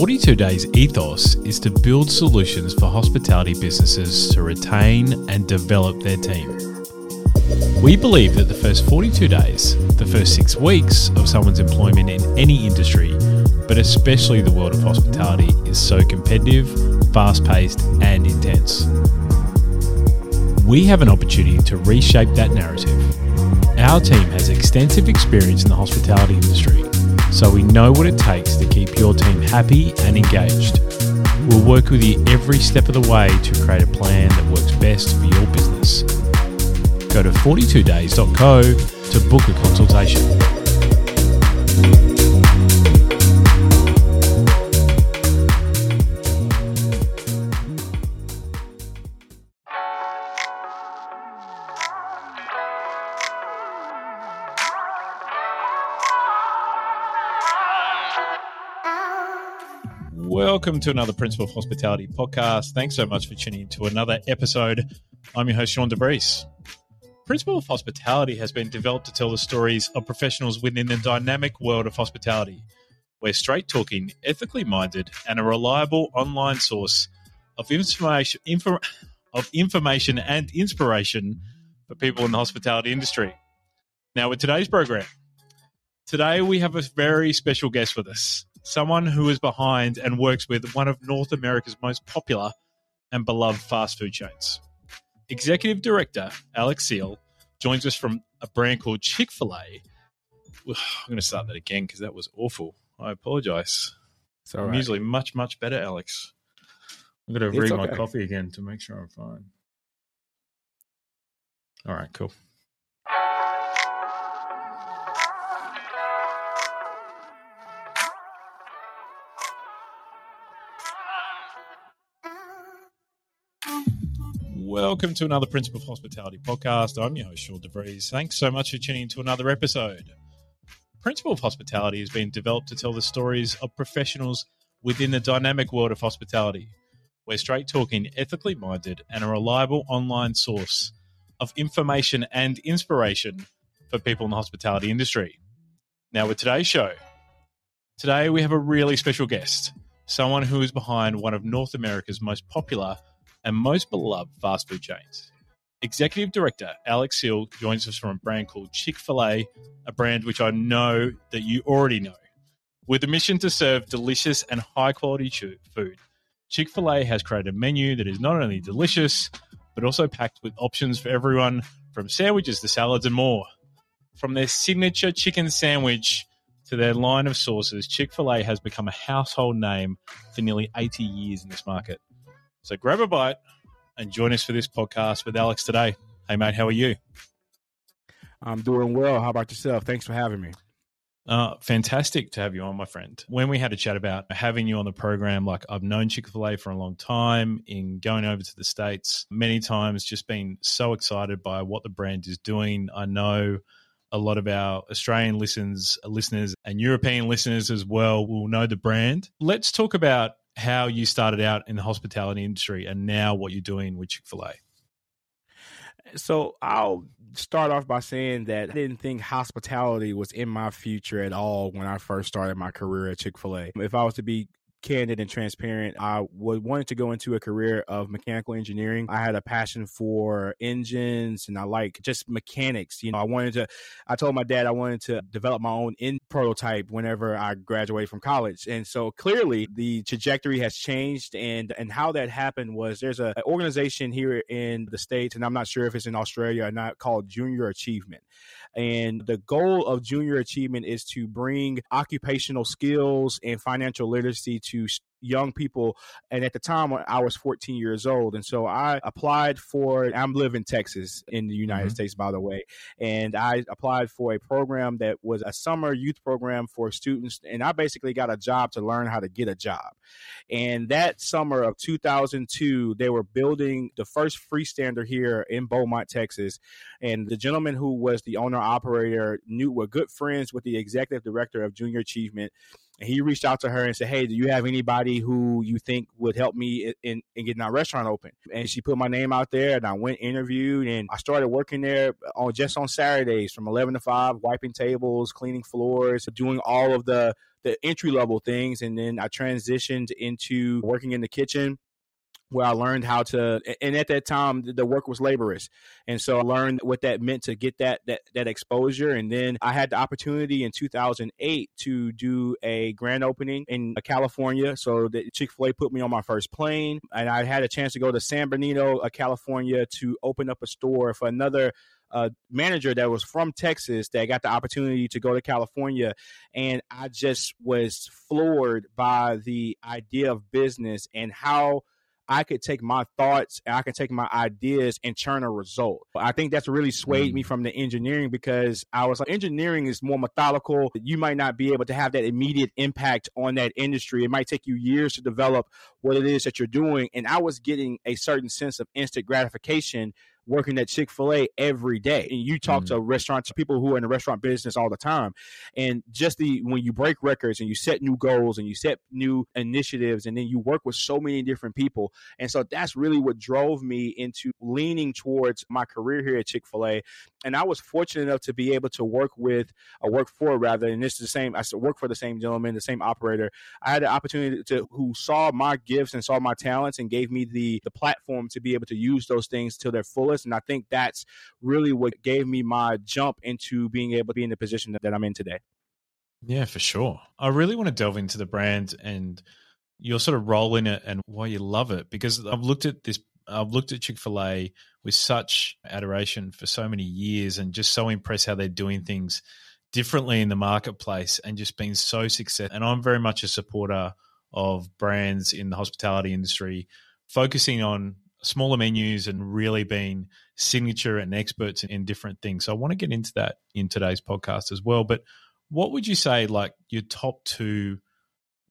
42 Days ethos is to build solutions for hospitality businesses to retain and develop their team. We believe that the first 42 days, the first six weeks of someone's employment in any industry, but especially the world of hospitality, is so competitive, fast paced, and intense. We have an opportunity to reshape that narrative. Our team has extensive experience in the hospitality industry so we know what it takes to keep your team happy and engaged. We'll work with you every step of the way to create a plan that works best for your business. Go to 42days.co to book a consultation. Welcome to another Principle of Hospitality podcast. Thanks so much for tuning in to another episode. I'm your host, Sean DeVries. Principle of Hospitality has been developed to tell the stories of professionals within the dynamic world of hospitality. We're straight talking, ethically minded, and a reliable online source of information, info, of information and inspiration for people in the hospitality industry. Now, with today's program, today we have a very special guest with us someone who is behind and works with one of North America's most popular and beloved fast food chains. Executive Director Alex Seale joins us from a brand called Chick fil A. I'm going to start that again because that was awful. I apologize. I'm right. usually much, much better, Alex. I'm going to read okay. my coffee again to make sure I'm fine. All right, cool. Welcome to another Principle of Hospitality podcast. I'm your host, Sean DeVries. Thanks so much for tuning in to another episode. Principle of Hospitality has been developed to tell the stories of professionals within the dynamic world of hospitality. We're straight talking, ethically minded, and a reliable online source of information and inspiration for people in the hospitality industry. Now, with today's show, today we have a really special guest, someone who is behind one of North America's most popular and most beloved fast food chains. Executive Director Alex Seale joins us from a brand called Chick fil A, a brand which I know that you already know. With a mission to serve delicious and high quality food, Chick fil A has created a menu that is not only delicious, but also packed with options for everyone from sandwiches to salads and more. From their signature chicken sandwich to their line of sauces, Chick fil A has become a household name for nearly 80 years in this market. So grab a bite and join us for this podcast with Alex today. Hey, mate, how are you? I'm doing well. How about yourself? Thanks for having me. Uh, fantastic to have you on, my friend. When we had a chat about having you on the program, like I've known Chick fil A for a long time, in going over to the States many times, just been so excited by what the brand is doing. I know a lot of our Australian listeners, listeners and European listeners as well will know the brand. Let's talk about how you started out in the hospitality industry and now what you're doing with Chick fil A. So I'll start off by saying that I didn't think hospitality was in my future at all when I first started my career at Chick fil A. If I was to be candid and transparent. I was wanted to go into a career of mechanical engineering. I had a passion for engines and I like just mechanics. You know, I wanted to, I told my dad I wanted to develop my own in prototype whenever I graduated from college. And so clearly the trajectory has changed. And, and how that happened was there's a, an organization here in the States, and I'm not sure if it's in Australia or not, called Junior Achievement. And the goal of Junior Achievement is to bring occupational skills and financial literacy to young people. And at the time, I was 14 years old. And so I applied for, I'm living in Texas in the United mm-hmm. States, by the way. And I applied for a program that was a summer youth program for students. And I basically got a job to learn how to get a job. And that summer of 2002, they were building the first freestander here in Beaumont, Texas. And the gentleman who was the owner operator knew were good friends with the executive director of Junior Achievement and he reached out to her and said, "Hey, do you have anybody who you think would help me in, in getting our restaurant open?" And she put my name out there, and I went interviewed, and I started working there on just on Saturdays from eleven to five, wiping tables, cleaning floors, doing all of the the entry level things. And then I transitioned into working in the kitchen where I learned how to, and at that time the work was laborious, and so I learned what that meant to get that that that exposure. And then I had the opportunity in 2008 to do a grand opening in California. So the Chick Fil A put me on my first plane, and I had a chance to go to San Bernardino, uh, California, to open up a store for another uh, manager that was from Texas that got the opportunity to go to California. And I just was floored by the idea of business and how I could take my thoughts and I can take my ideas and churn a result. I think that's really swayed mm. me from the engineering because I was like, engineering is more methodical. You might not be able to have that immediate impact on that industry. It might take you years to develop what it is that you're doing. And I was getting a certain sense of instant gratification working at Chick fil A every day. And you talk mm to restaurants, people who are in the restaurant business all the time. And just the when you break records and you set new goals and you set new initiatives and then you work with so many different people. And so that's really what drove me into leaning towards my career here at Chick fil A. And I was fortunate enough to be able to work with, or work for rather, and this is the same, I work for the same gentleman, the same operator. I had the opportunity to, who saw my gifts and saw my talents and gave me the, the platform to be able to use those things to their fullest and I think that's really what gave me my jump into being able to be in the position that, that I'm in today. Yeah, for sure. I really want to delve into the brand and your sort of role in it and why you love it because I've looked at this I've looked at Chick fil A with such adoration for so many years and just so impressed how they're doing things differently in the marketplace and just being so successful. And I'm very much a supporter of brands in the hospitality industry focusing on smaller menus and really being signature and experts in, different things. So I want to get into that in today's podcast as well. But what would you say like your top two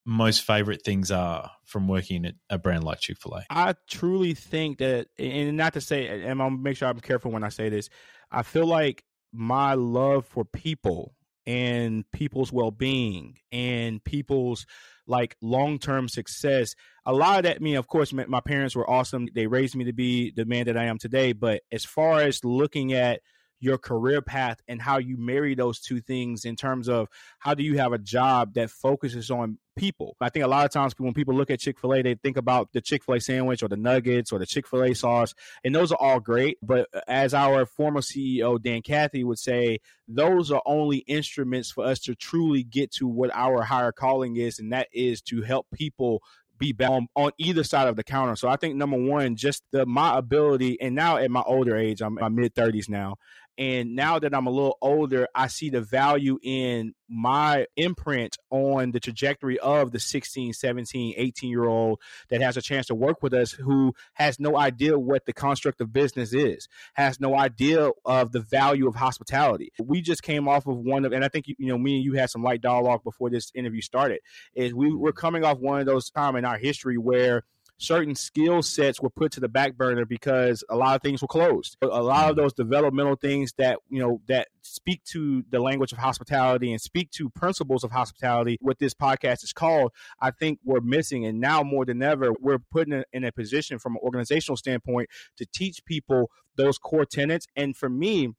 most favorite things are from working at a brand like Chick fil A? I truly think that, and not to say, and I'll make sure I'm careful when I say this, I feel like my love for people and people's well being and people's like long term success. A lot of that, I mean, of course, my parents were awesome. They raised me to be the man that I am today. But as far as looking at your career path and how you marry those two things in terms of how do you have a job that focuses on people. I think a lot of times when people look at Chick fil A, they think about the Chick fil A sandwich or the nuggets or the Chick fil A sauce, and those are all great. But uh, as our former CEO, Dan Cathy, would say, those are only instruments for us to truly get to what our higher calling is, and that is to help people be back on, on, either side of the counter. So I think number one, just the my ability, and now at my older age, I'm in my mid 30s now, and now that I'm a little older, I see the value in my imprint on the trajectory of the 16, 17, 18 year old that has a chance to work with us who has no idea what the construct of business is, has no idea of the value of hospitality. We just came off of one of, and I think, you know, me and you had some light dialogue before this interview started, is we were mm-hmm. coming off one of those time in our history where certain skill sets were put to the back burner because a lot of things were closed. A lot of those developmental things that, you know, that speak to the language of hospitality and speak to principles of hospitality, what this podcast is called, I think we're missing. And now more than ever, we're putting in a position from an organizational standpoint to teach people those core tenets. And for me,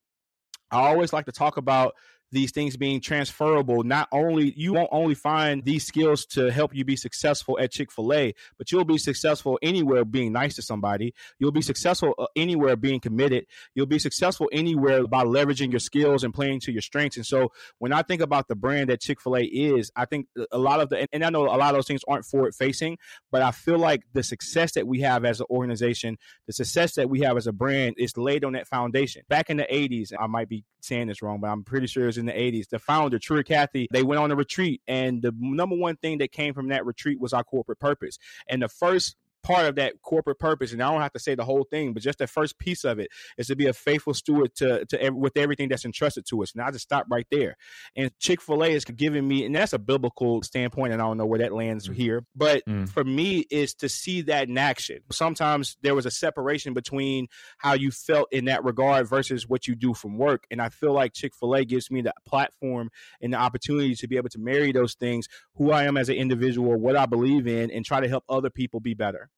I always like to talk about these things being transferable. Not only you won't only find these skills to help you be successful at Chick Fil A, but you'll be successful anywhere being nice to somebody. You'll be successful uh, anywhere being committed. You'll be successful anywhere by leveraging your skills and playing to your strengths. And so when I think about the brand that Chick Fil A is, I think a lot of the and I know a lot of those things aren't forward facing, but I feel like the success that we have as an organization, the success that we have as a brand, is laid on that foundation. Back in the '80s, I might be saying this wrong, but I'm pretty sure it's in the 80s. The founder, Truett Cathy, they went on a retreat, and the number one thing that came from that retreat was our corporate purpose. And the first part of that corporate purpose, and I don't have to say the whole thing, but just the first piece of it is to be a faithful steward to, to with everything that's entrusted to us. And I just stop right there. And Chick Fil A is giving me, and that's a biblical standpoint, and I don't know where that lands mm. here, but mm. for me is to see that in action. Sometimes there was a separation between how you felt in that regard versus what you do from work, and I feel like Chick Fil A gives me the platform and the opportunity to be able to marry those things, who I am as an individual, what I believe in, and try to help other people be better.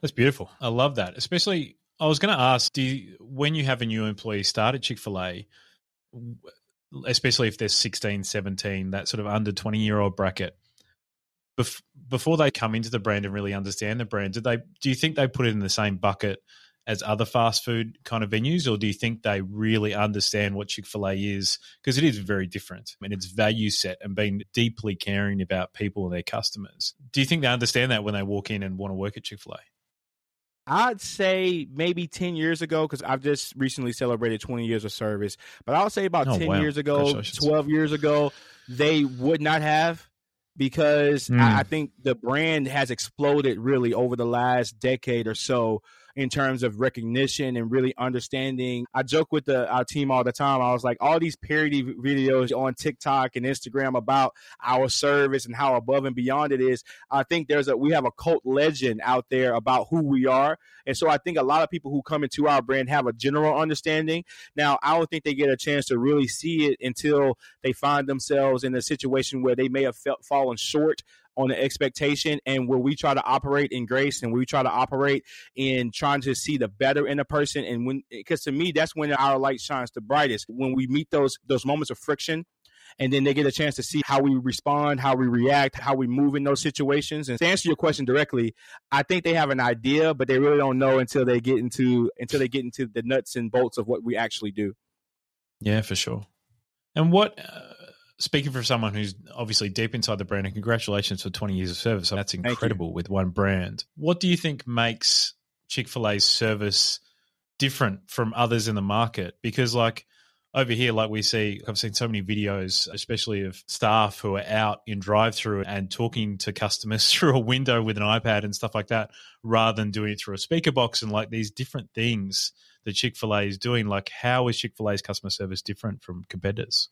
That's beautiful. I love that. Especially, I was going to ask, do you, when you have a new employee start at Chick Fil A, especially if they're 16, 17, that sort of under 20 year old bracket, bef- before they come into the brand and really understand the brand, do they do you think they put it in the same bucket as other fast food kind of venues, or do you think they really understand what Chick fil A is? Because it is very different I mean, its value set and being deeply caring about people and their customers. Do you think they understand that when they walk in and want to work at Chick fil A? I'd say maybe 10 years ago, because I've just recently celebrated 20 years of service, but I would say about oh, 10 wow. years ago, 12 years ago, they would not have because mm. I, hmm. I think the brand has exploded really over the last decade or so in terms of recognition and really understanding. I joke with the our team all the time. I was like, all these parody videos on TikTok and Instagram about our service and how above and beyond it is. I think there's a we have a cult legend out there about who we are, and so I think a lot of people who come into our brand have a general understanding. Now, I don't think they get a chance to really see it until they find themselves in a situation where they may have felt fallen short on the expectation and where we try to operate in grace and we try to operate in trying to see the better in a person and when because to me that's when our light shines the brightest when we meet those those moments of friction and then they get a chance to see how we respond, how we react, how we move in those situations. And to answer your question directly, I think they have an idea, but they really don't know until they get into until they get into the nuts and bolts of what we actually do. Yeah, for sure. And what uh, speaking for someone who's obviously deep inside the brand, and congratulations for 20 years of service. That's incredible with one brand. What do you think makes Chick fil A's service different from others in the market? Because, like, over here, like we see, I've seen so many videos, especially of staff who are out in drive through and talking to customers through a window with an iPad and stuff like that, rather than doing it through a speaker box and like these different things that Chick fil A is doing. Like, how is Chick fil A's customer service different from competitors?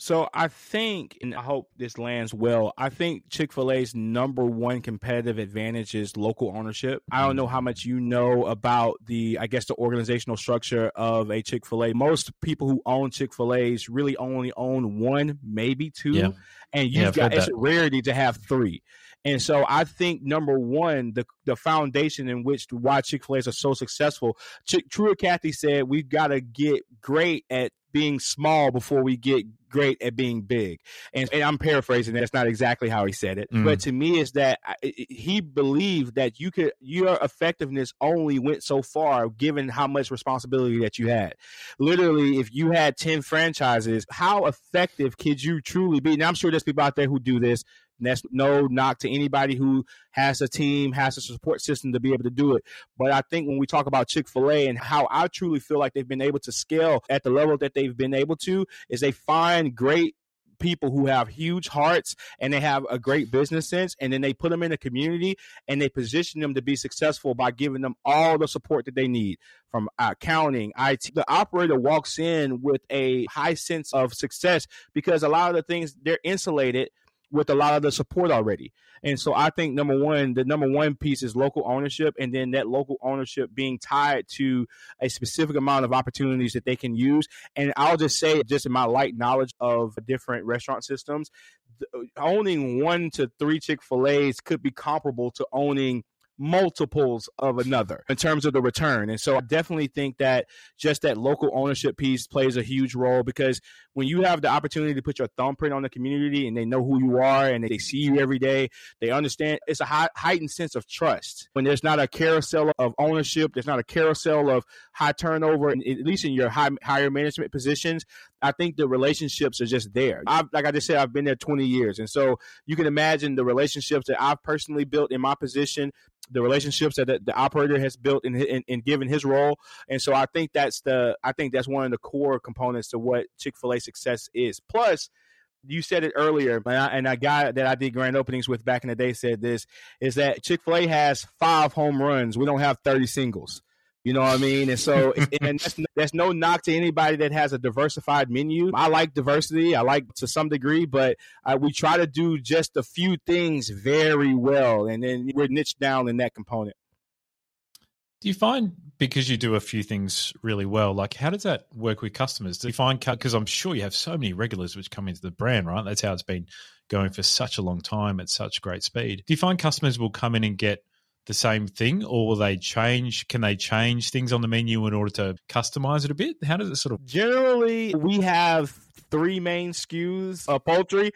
So I think, and I hope this lands well. I think Chick Fil A's number one competitive advantage is local ownership. I don't know how much you know about the, I guess, the organizational structure of a Chick Fil A. Most people who own Chick Fil A's really only own one, maybe two, yeah. and you've yeah, got it's a rarity to have three. And so I think number one, the the foundation in which why Chick Fil A's are so successful. Ch- Truett Cathy said we've got to get great at being small before we get great at being big. And, and I'm paraphrasing. That's not exactly how he said it, mm. but to me, is that he believed that you could your effectiveness only went so far given how much responsibility that you had. Literally, if you had ten franchises, how effective could you truly be? Now, I'm sure there's people out there who do this that's no knock to anybody who has a team, has a support system to be able to do it. But I think when we talk about Chick fil A and how I truly feel like they've been able to scale at the level that they've been able to, is they find great people who have huge hearts and they have a great business sense and then they put them in a community and they position them to be successful by giving them all the support that they need from accounting IT the operator walks in with a high sense of success because a lot of the things they're insulated with a lot of the support already. And so I think number one, the number one piece is local ownership, and then that local ownership being tied to a specific amount of opportunities that they can use. And I'll just say, just in my light knowledge of different restaurant systems, owning one to three Chick fil A's could be comparable to owning multiples of another in terms of the return. And so I definitely think that just that local ownership piece plays a huge role because when you have the opportunity to put your thumbprint on the community and they know who you are and they see you every day, they understand it's a high, heightened sense of trust. When there's not a carousel of ownership, there's not a carousel of high turnover, at least in your high, higher management positions, I think the relationships are just there. I've, like I just said, I've been there 20 years. And so you can imagine the relationships that I've personally built in my position the relationships that the, the operator has built in, in, in given his role. And so I think that's the I think that's one of the core components to what Chick Fil A success is. Plus, you said it earlier, and, I, and a guy that I did grand openings with back in the day said this: is that Chick Fil A has five home runs. We don't have thirty singles. You know what I mean? And so, and that's, that's no knock to anybody that has a diversified menu. I like diversity. I like to some degree, but uh, we try to do just a few things very well, and then we're niched down in that component. Do you find because you do a few things really well, like how does that work with customers? Do you find because I'm sure you have so many regulars which come into the brand, right? That's how it's been going for such a long time at such great speed. Do you find customers will come in and get the same thing, or will they change? Can they change things on the menu in order to customize it a bit? How does it sort of? Generally, we have three main SKUs of poultry.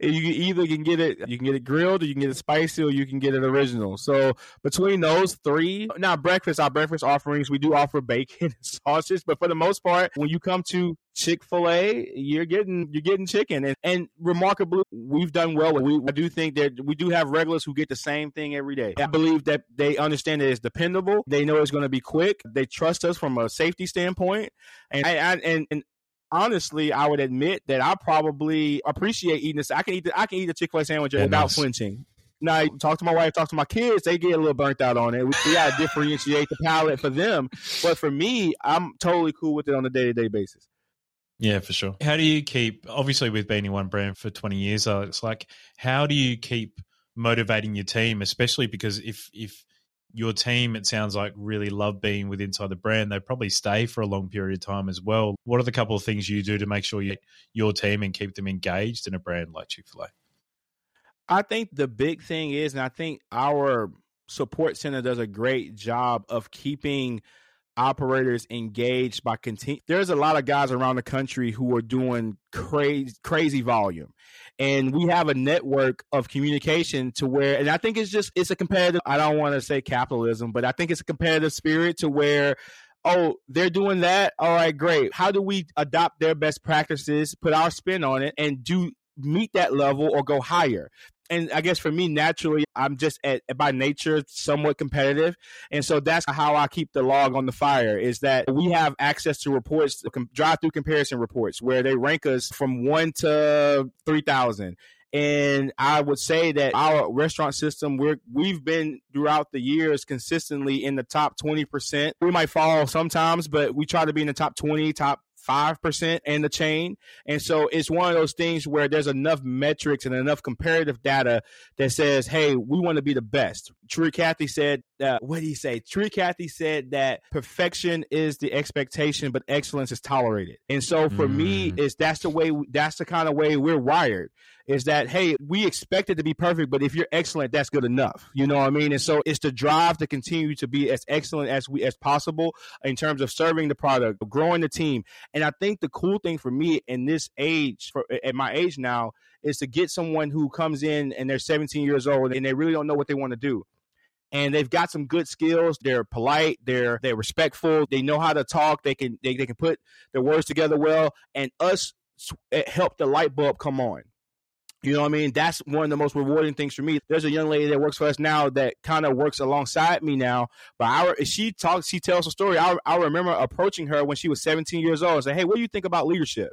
You either can get it, you can get it grilled, or you can get it spicy, or you can get it original. So between those three, now breakfast, our breakfast offerings, we do offer bacon and sausage, but for the most part, when you come to Chick Fil A, you're getting you're getting chicken, and, and remarkably, we've done well. We I do think that we do have regulars who get the same thing every day. I believe that they understand that it's dependable. They know it's going to be quick. They trust us from a safety standpoint, and I, I, and and honestly, I would admit that I probably appreciate eating this. I can eat the, I can eat a Chick Fil A sandwich yeah, without nice. flinching. Now, talk to my wife, talk to my kids. They get a little burnt out on it. We, we got to differentiate the palate for them. But for me, I'm totally cool with it on a day to day basis. Yeah, for sure. How do you keep, obviously, with being in one brand for 20 years, it's like, how do you keep motivating your team, especially because if, if, your team, it sounds like, really love being with inside the brand. They probably stay for a long period of time as well. What are the couple of things you do to make sure you your team and keep them engaged in a brand like Chick Fil A? I think the big thing is, and I think our support center does a great job of keeping operators engaged by continue. There's a lot of guys around the country who are doing crazy crazy volume, and we have a network of communication to where, and I think it's just it's a competitive. I don't want to say capitalism, but I think it's a competitive spirit to where oh, they're doing that. All right, great. How do we adopt their best practices, put our spin on it, and do meet that level or go higher? And I guess for me, naturally, I'm just at, by nature somewhat competitive, and so that's how I keep the log on the fire. Is that we have access to reports, drive-through comparison reports, where they rank us from one to three thousand. And I would say that our restaurant system, we're we've been throughout the years consistently in the top twenty percent. We might fall sometimes, but we try to be in the top twenty, top 5% in the chain. And so it's one of those things where there's enough metrics and enough comparative data that says, hey, we want to be the best. Truett Cathy said, uh, what did he say? Truett Cathy said that perfection is the expectation, but excellence is tolerated. And so for mm. me, is that's the way, that's the kind of way we're wired is that hey, we expect it to be perfect, but if you're excellent, that's good enough. You know what I mean? And so it's the drive to continue to be as excellent as we as possible in terms of serving the product, growing the team. And I think the cool thing for me in this age, for at my age now, is to get someone who comes in and they're 17 years old and they really don't know what they want to do and they've got some good skills. They're polite. They're they're respectful. They know how to talk. They can they, they can put their words together well. And us help the light bulb come on. You know what I mean? That's one of the most rewarding things for me. There's a young lady that works for us now that kind of works alongside me now. But I, she talks, she tells a story. I, I remember approaching her when she was 17 years old and say, "Hey, what do you think about leadership?"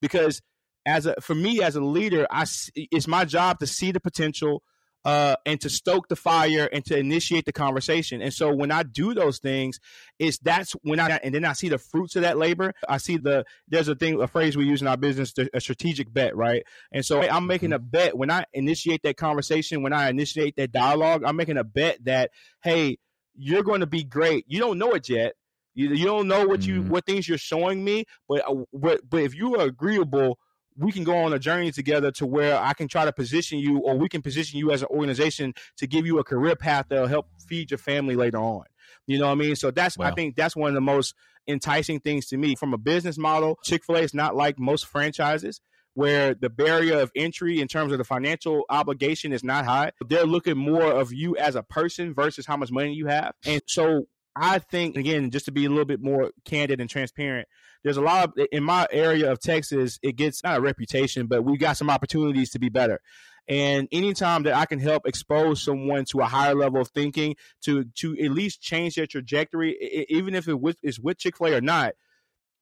Because as a for me as a leader, I it's my job to see the potential, uh, and to stoke the fire and to initiate the conversation. And so when I do those things, it's that's when I and then I see the fruits of that labor. I see the there's a thing a phrase we use in our business, a strategic bet, right? And so I'm making a bet when I initiate that conversation, when I initiate that dialogue, I'm making a bet that hey, you're going to be great. You don't know it yet. You, you don't know what you mm-hmm. what things you're showing me, but uh, but but if you are agreeable we can go on a journey together to where I can try to position you or we can position you as an organization to give you a career path that'll help feed your family later on. You know what I mean? So that's wow. I think that's one of the most enticing things to me from a business model. Chick-fil-A is not like most franchises where the barrier of entry in terms of the financial obligation is not high. They're looking more of you as a person versus how much money you have. And so I think again, just to be a little bit more candid and transparent, there's a lot of in my area of Texas, it gets not a reputation, but we got some opportunities to be better. And anytime that I can help expose someone to a higher level of thinking, to to at least change their trajectory, even if it is with Chick Fil A or not,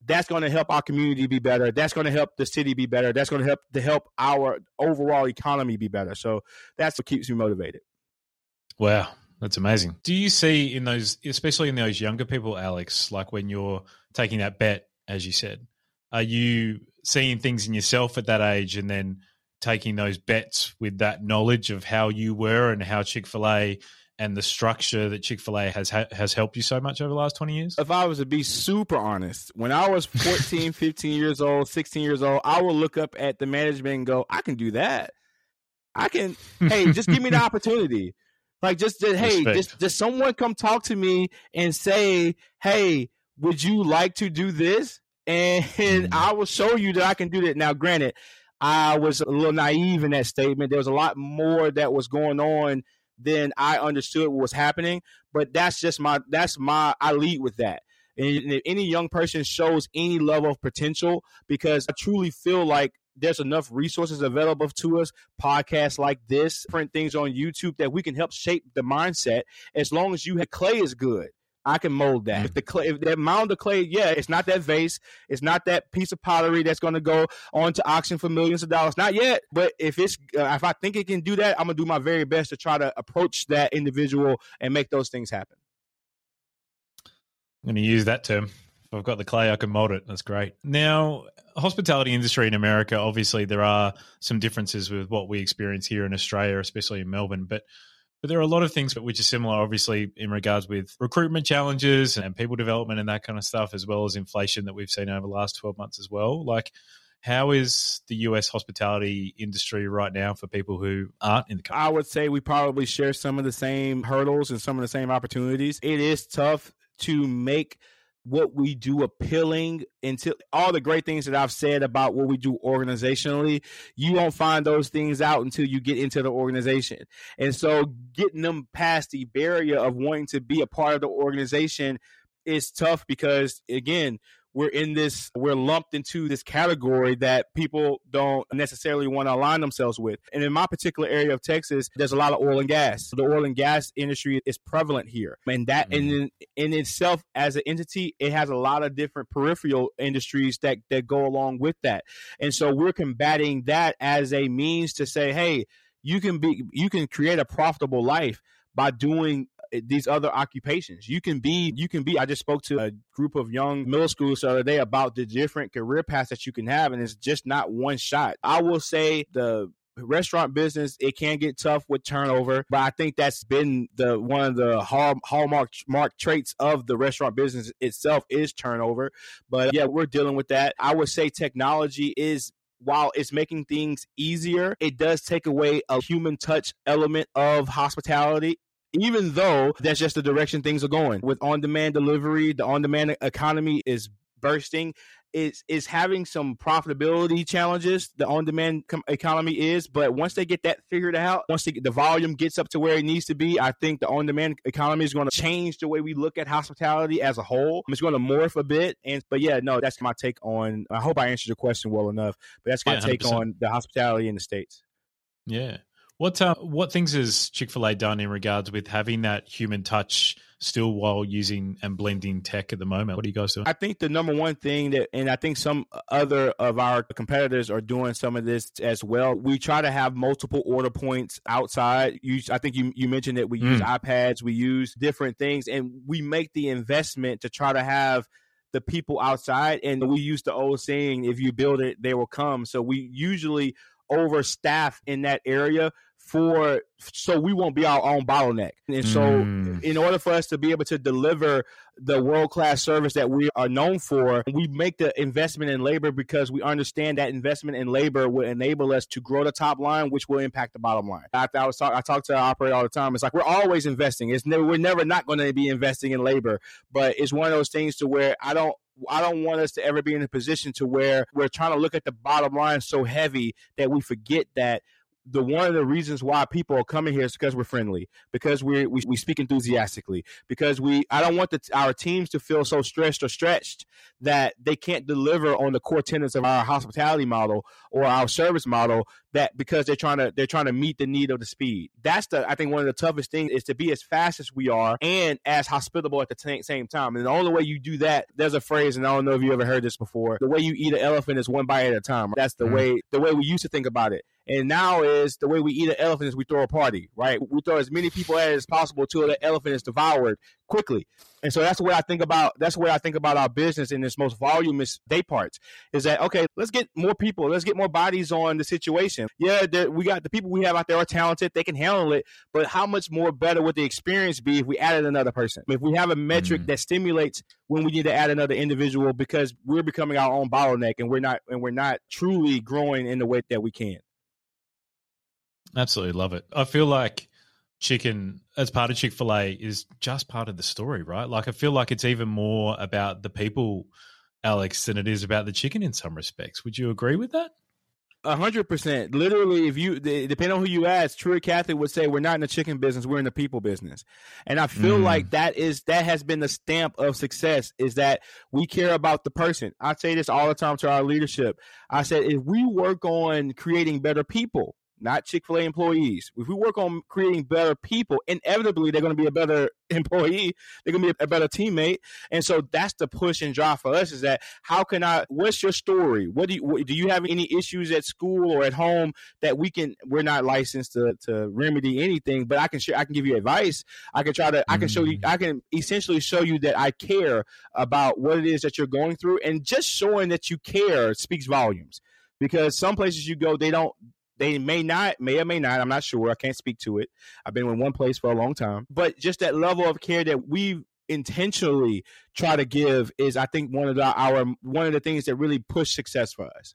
that's going to help our community be better. That's going to help the city be better. That's going to help to help our overall economy be better. So that's what keeps me motivated. Wow, that's amazing. Do you see in those, especially in those younger people, Alex, like when you're taking that bet, as you said, are you seeing things in yourself at that age and then taking those bets with that knowledge of how you were and how Chick fil A and the structure that Chick fil A has, ha- has helped you so much over the last 20 years? If I was to be super honest, when I was 14, 15 years old, 16 years old, I would look up at the management and go, I can do that. I can, hey, just give me the opportunity Like just, just hey, just, just someone come talk to me and say, hey, would you like to do this? And, and mm-hmm. I will show you that I can do that. Now, granted, I was a little naive in that statement. There was a lot more that was going on than I understood what was happening. But that's just my that's my I lead with that. And if any young person shows any level of potential, because I truly feel like there's enough resources available to us, podcasts like this, print things on YouTube that we can help shape the mindset. As long as you have clay is good. I can mold that. If the clay, if that mound of clay, yeah, it's not that vase, it's not that piece of pottery that's going to go on to auction for millions of dollars. Not yet, but if it's uh, if I think it can do that, I'm gonna do my very best to try to approach that individual and make those things happen. I'm to use that term. I've got the clay, I can mold it. That's great. Now, hospitality industry in America, obviously, there are some differences with what we experience here in Australia, especially in Melbourne. But but there are a lot of things which are similar, obviously, in regards with recruitment challenges and people development and that kind of stuff, as well as inflation that we've seen over the last 12 months as well. Like, how is the US hospitality industry right now for people who aren't in the country? I would say we probably share some of the same hurdles and some of the same opportunities. It is tough to make what we do appealing until all the great things that I've said about what we do organizationally, you won't find those things out until you get into the organization. And so getting them past the barrier of wanting to be a part of the organization is tough because again, we're in this we're lumped into this category that people don't necessarily want to align themselves with. And in my particular area of texas there's a lot of oil and gas. The oil and gas industry is prevalent here. And that mm-hmm. in in itself as an entity it has a lot of different peripheral industries that that go along with that. And so we're combating that as a means to say hey you can be you can create a profitable life by doing Uh, these other occupations. You can be, you can be. I just spoke to a group of young middle schoolers the other day about the different career paths that you can have, and it's just not one shot. I will say the restaurant business it can get tough with turnover but i think that's been the one of the hall, hallmark mark traits of the restaurant business itself is turnover but yeah we're dealing with that i would say technology is while it's making things easier, it does take away a human touch element of hospitality even though that's just the direction things are going. With on demand delivery, the on demand economy is bursting. Is is having some profitability challenges. The on demand com- economy is, but once they get that figured out, once they, the volume gets up to where it needs to be, I think the on demand economy is going to change the way we look at hospitality as a whole. It's going to morph a bit, and but yeah, no, that's my take on. I hope I answered your question well enough, but that's my yeah, take on the hospitality in the states. Yeah. What uh, what things has Chick Fil A done in regards with having that human touch still while using and blending tech at the moment? What are you guys doing? I think the number one thing that, and I think some other of our competitors are doing some of this as well. We try to have multiple order points outside. You, I think you you mentioned that we mm. use iPads, we use different things, and we make the investment to try to have the people outside. And we use the old saying, "If you build it, they will come." So we usually overstaff in that area for so we won't be our own bottleneck. And so mm. in order for us to be able to deliver the world class service that we are known for, we make the investment in labor because we understand that investment in labor will enable us to grow the top line, which will impact the bottom line. I, I was talk, I talk to our operator all the time. It's like we're always investing. It's never we're never not going to be investing in labor, but it's one of those things to where I don't I don't want us to ever be in a position to where we're trying to look at the bottom line so heavy that we forget that the one of the reasons why people are coming here is because we're friendly, because we we, we speak enthusiastically, because we I don't want the, our teams to feel so stressed or stretched that they can't deliver on the core tenets of our hospitality model or our service model that because they're trying to they're trying to meet the need of the speed. That's the I think one of the toughest things is to be as fast as we are and as hospitable at the t- same time. And the only way you do that, there's a phrase, and I don't know if you ever heard this before. The way you eat an elephant is one bite at a time. That's the mm-hmm. way the way we used to think about it. And now is the way we eat an elephant is we throw a party, right? We throw as many people at it as possible till the elephant is devoured quickly. And so that's the way I think about that's the way I think about our business in this most voluminous day parts. Is that okay? Let's get more people. Let's get more bodies on the situation. Yeah, we got the people we have out there are talented. They can handle it. But how much more better would the experience be if we added another person? If we have a metric mm-hmm. that stimulates when we need to add another individual because we're becoming our own bottleneck and we're not and we're not truly growing in the way that we can. Absolutely love it. I feel like chicken as part of Chick fil A is just part of the story, right? Like, I feel like it's even more about the people, Alex, than it is about the chicken in some respects. Would you agree with that? A hundred percent. Literally, if you depending on who you ask, Truett Cathy would say we're not in the chicken business, we're in the people business. And I feel mm. like that is that has been the stamp of success is that we care about the person. I say this all the time to our leadership. I said if we work on creating better people, not Chick fil A employees. If we work on creating better people, inevitably they're going to be a better employee. They're going to be a better teammate. And so that's the push and drive for us is that how can I, what's your story? What do you, do you have any issues at school or at home that we can, we're not licensed to, to remedy anything, but I can share, I can give you advice. I can try to, I can show you, mm. I can essentially show you that I care about what it is that you're going through. And just showing that you care speaks volumes because some places you go, they don't, they may not, may or may not. I'm not sure. I can't speak to it. I've been in one place for a long time, but just that level of care that we intentionally try to give is, I think, one of the our one of the things that really push success for us.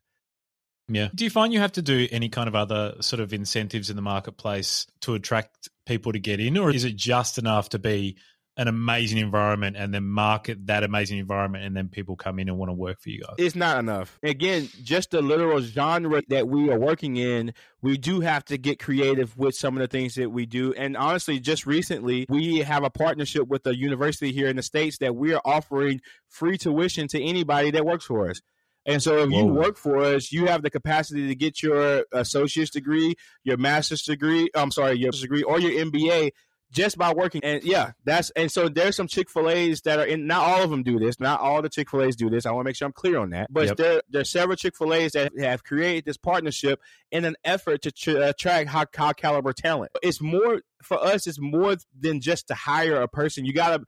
Yeah. Do you find you have to do any kind of other sort of incentives in the marketplace to attract people to get in, or is it just enough to be an amazing environment and then market that amazing environment and then people come in and want to work for you guys? It's not enough. Again, just the literal genre that we are working in, we do have to get creative with some of the things that we do. And honestly, just recently, we have a partnership with a university here in the States that we are offering free tuition to anybody that works for us. And so if Whoa. you work for us, you have the capacity to get your uh, associate's degree, your master's degree, I'm sorry, your degree or your MBA just by working. And yeah, that's and so there's some Chick Fil A's that are in. Not all of them do this. Not all the Chick Fil A's do this. I want to make sure I'm clear on that. But yep. there there's several Chick Fil A's that have created this partnership in an effort to tr- uh, attract high, high caliber talent. It's more for us. It's more than just to hire a person. You gotta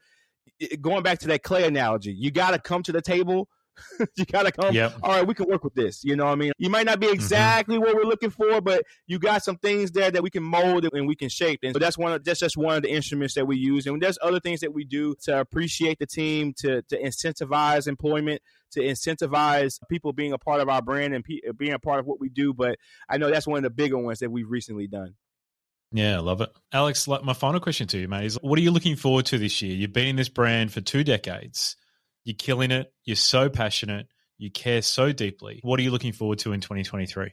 going back to that clay analogy. You gotta come to the table you gotta come. Yep. All right, we can work with this. You know what I mean? You might not be mm-hmm. exactly mm-hmm. what we're looking for, but you got some things there that we can mold and we can shape. And so that's one of that's just one of the instruments that we use. And there's other things that we do to appreciate the team, to to incentivize employment, to incentivize people being a part of our brand and pe- being a part of what we do. But I know that's one of the bigger ones that we've recently done. Yeah, love it. Alex, my final question to you, mate, is what are you looking forward to this year? You've been in this brand for two decades. You're killing it. You're so passionate. You care so deeply. What are you looking forward to in 2023?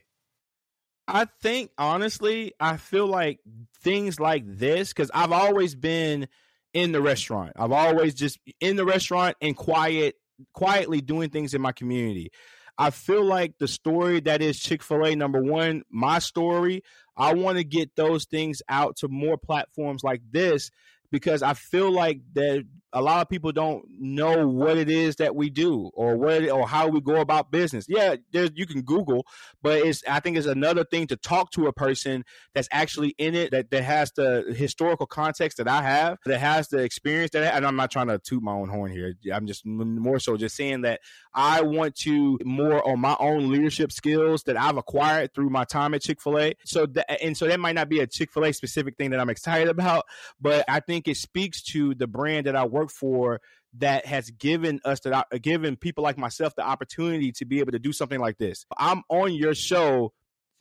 I think honestly, I feel like things like this because I've always been in the restaurant. I've always just in the restaurant and quiet, quietly doing things in my community. I feel like the story that is Chick fil A, number one, my story, I want to get those things out to more platforms like this because I feel like that a lot of people don't know what it is that we do or what or how we go about business. Yeah, there's you can Google, but it's I think it's another thing to talk to a person that's actually in it that, that has the historical context that I have, that has the experience that I, and I'm not trying to toot my own horn here. I'm just more so just saying that I want to more on my own leadership skills that I've acquired through my time at Chick-fil-A. So that, and so that might not be a Chick-fil-A specific thing that I'm excited about, but I think it speaks to the brand that I work work for that has given us that uh, given people like myself the opportunity to be able to do something like this. I'm on your show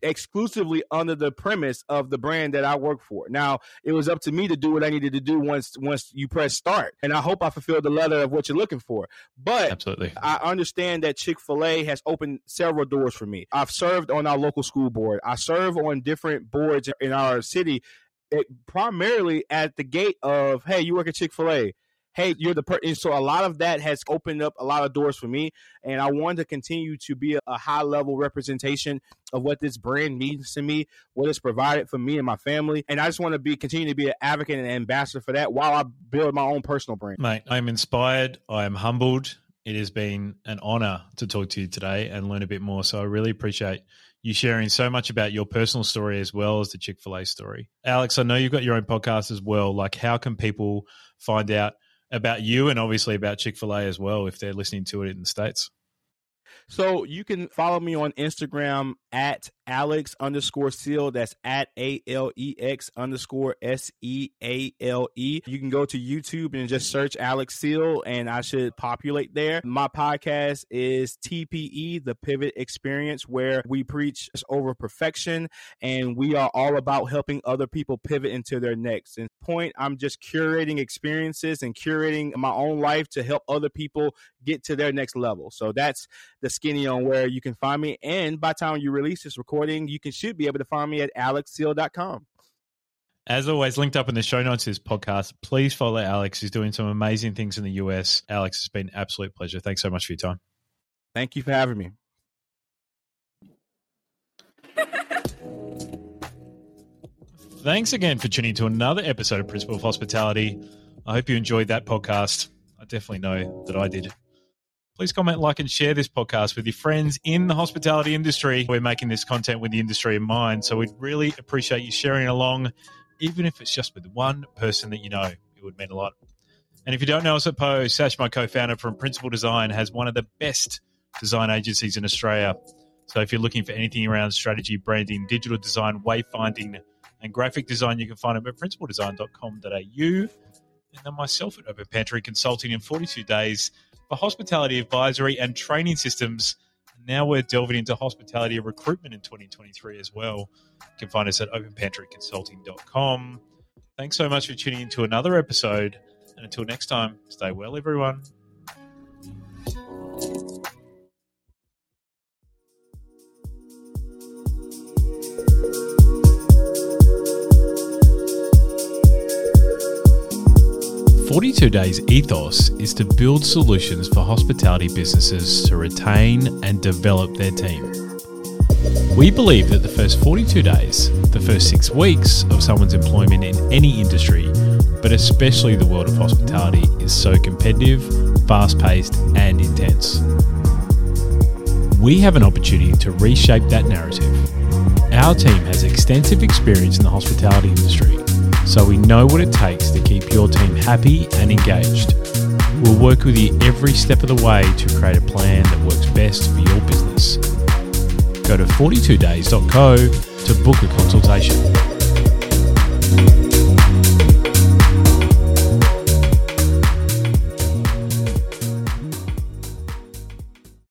exclusively under the premise of the brand that I work for. Now, it was up to me to do what I needed to do once once you press start. And I hope I fulfilled the letter of what you're looking for. But Absolutely. I understand that Chick-fil-A has opened several doors for me. I've served on our local school board. I serve on different boards in our city it, primarily at the gate of, hey, you work at Chick-fil-A hey, you're the person. So a lot of that has opened up a lot of doors for me, and I want to continue to be a, a high level representation of what this brand means to me, what it's provided for me and my family, and I just want to be continue to be an advocate and ambassador for that while I build my own personal brand. Mate, I'm inspired. I am humbled. It has been an honor to talk to you today and learn a bit more. So I really appreciate you sharing so much about your personal story as well as the Chick fil A story. Alex, I know you've got your own podcast as well. Like, how can people find out about you and obviously about Chick fil A as well if they're listening to it in the States? So you can follow me on Instagram at Alex underscore seal. That's at A L E X underscore S E A L E. You can go to YouTube and just search Alex Seale and I should populate there. My podcast is TPE, the Pivot Experience, where we preach over perfection and we are all about helping other people pivot into their next. And point, I'm just curating experiences and curating my own life to help other people get to their next level. So that's the skinny on where you can find me. And by the time you release this recording, you can should be able to find me at alexseale.com. As always, linked up in the show notes of this podcast. Please follow Alex. He's doing some amazing things in the US. Alex, it's been an absolute pleasure. Thanks so much for your time. Thank you for having me. Thanks again for tuning to another episode of Principle of Hospitality. I hope you enjoyed that podcast. I definitely know that I did. Please comment, like, and share this podcast with your friends in the hospitality industry. We're making this content with the industry in mind, so we'd really appreciate you sharing along, even if it's just with one person that you know. It would mean a lot. And if you don't know us at Sash, my co founder from Principle Design, has one of the best design agencies in Australia. So if you're looking for anything around strategy, branding, digital design, wayfinding, and graphic design, you can find them at principledesign.com.au. And then myself at Open Pantry Consulting in 42 days for hospitality advisory and training systems. Now we're delving into hospitality recruitment in 2023 as well. You can find us at openpantryconsulting.com. Thanks so much for tuning in to another episode. And until next time, stay well, everyone. 42 Days ethos is to build solutions for hospitality businesses to retain and develop their team. We believe that the first 42 days, the first six weeks of someone's employment in any industry, but especially the world of hospitality, is so competitive, fast paced, and intense. We have an opportunity to reshape that narrative. Our team has extensive experience in the hospitality industry so we know what it takes to keep your team happy and engaged. We'll work with you every step of the way to create a plan that works best for your business. Go to 42days.co to book a consultation.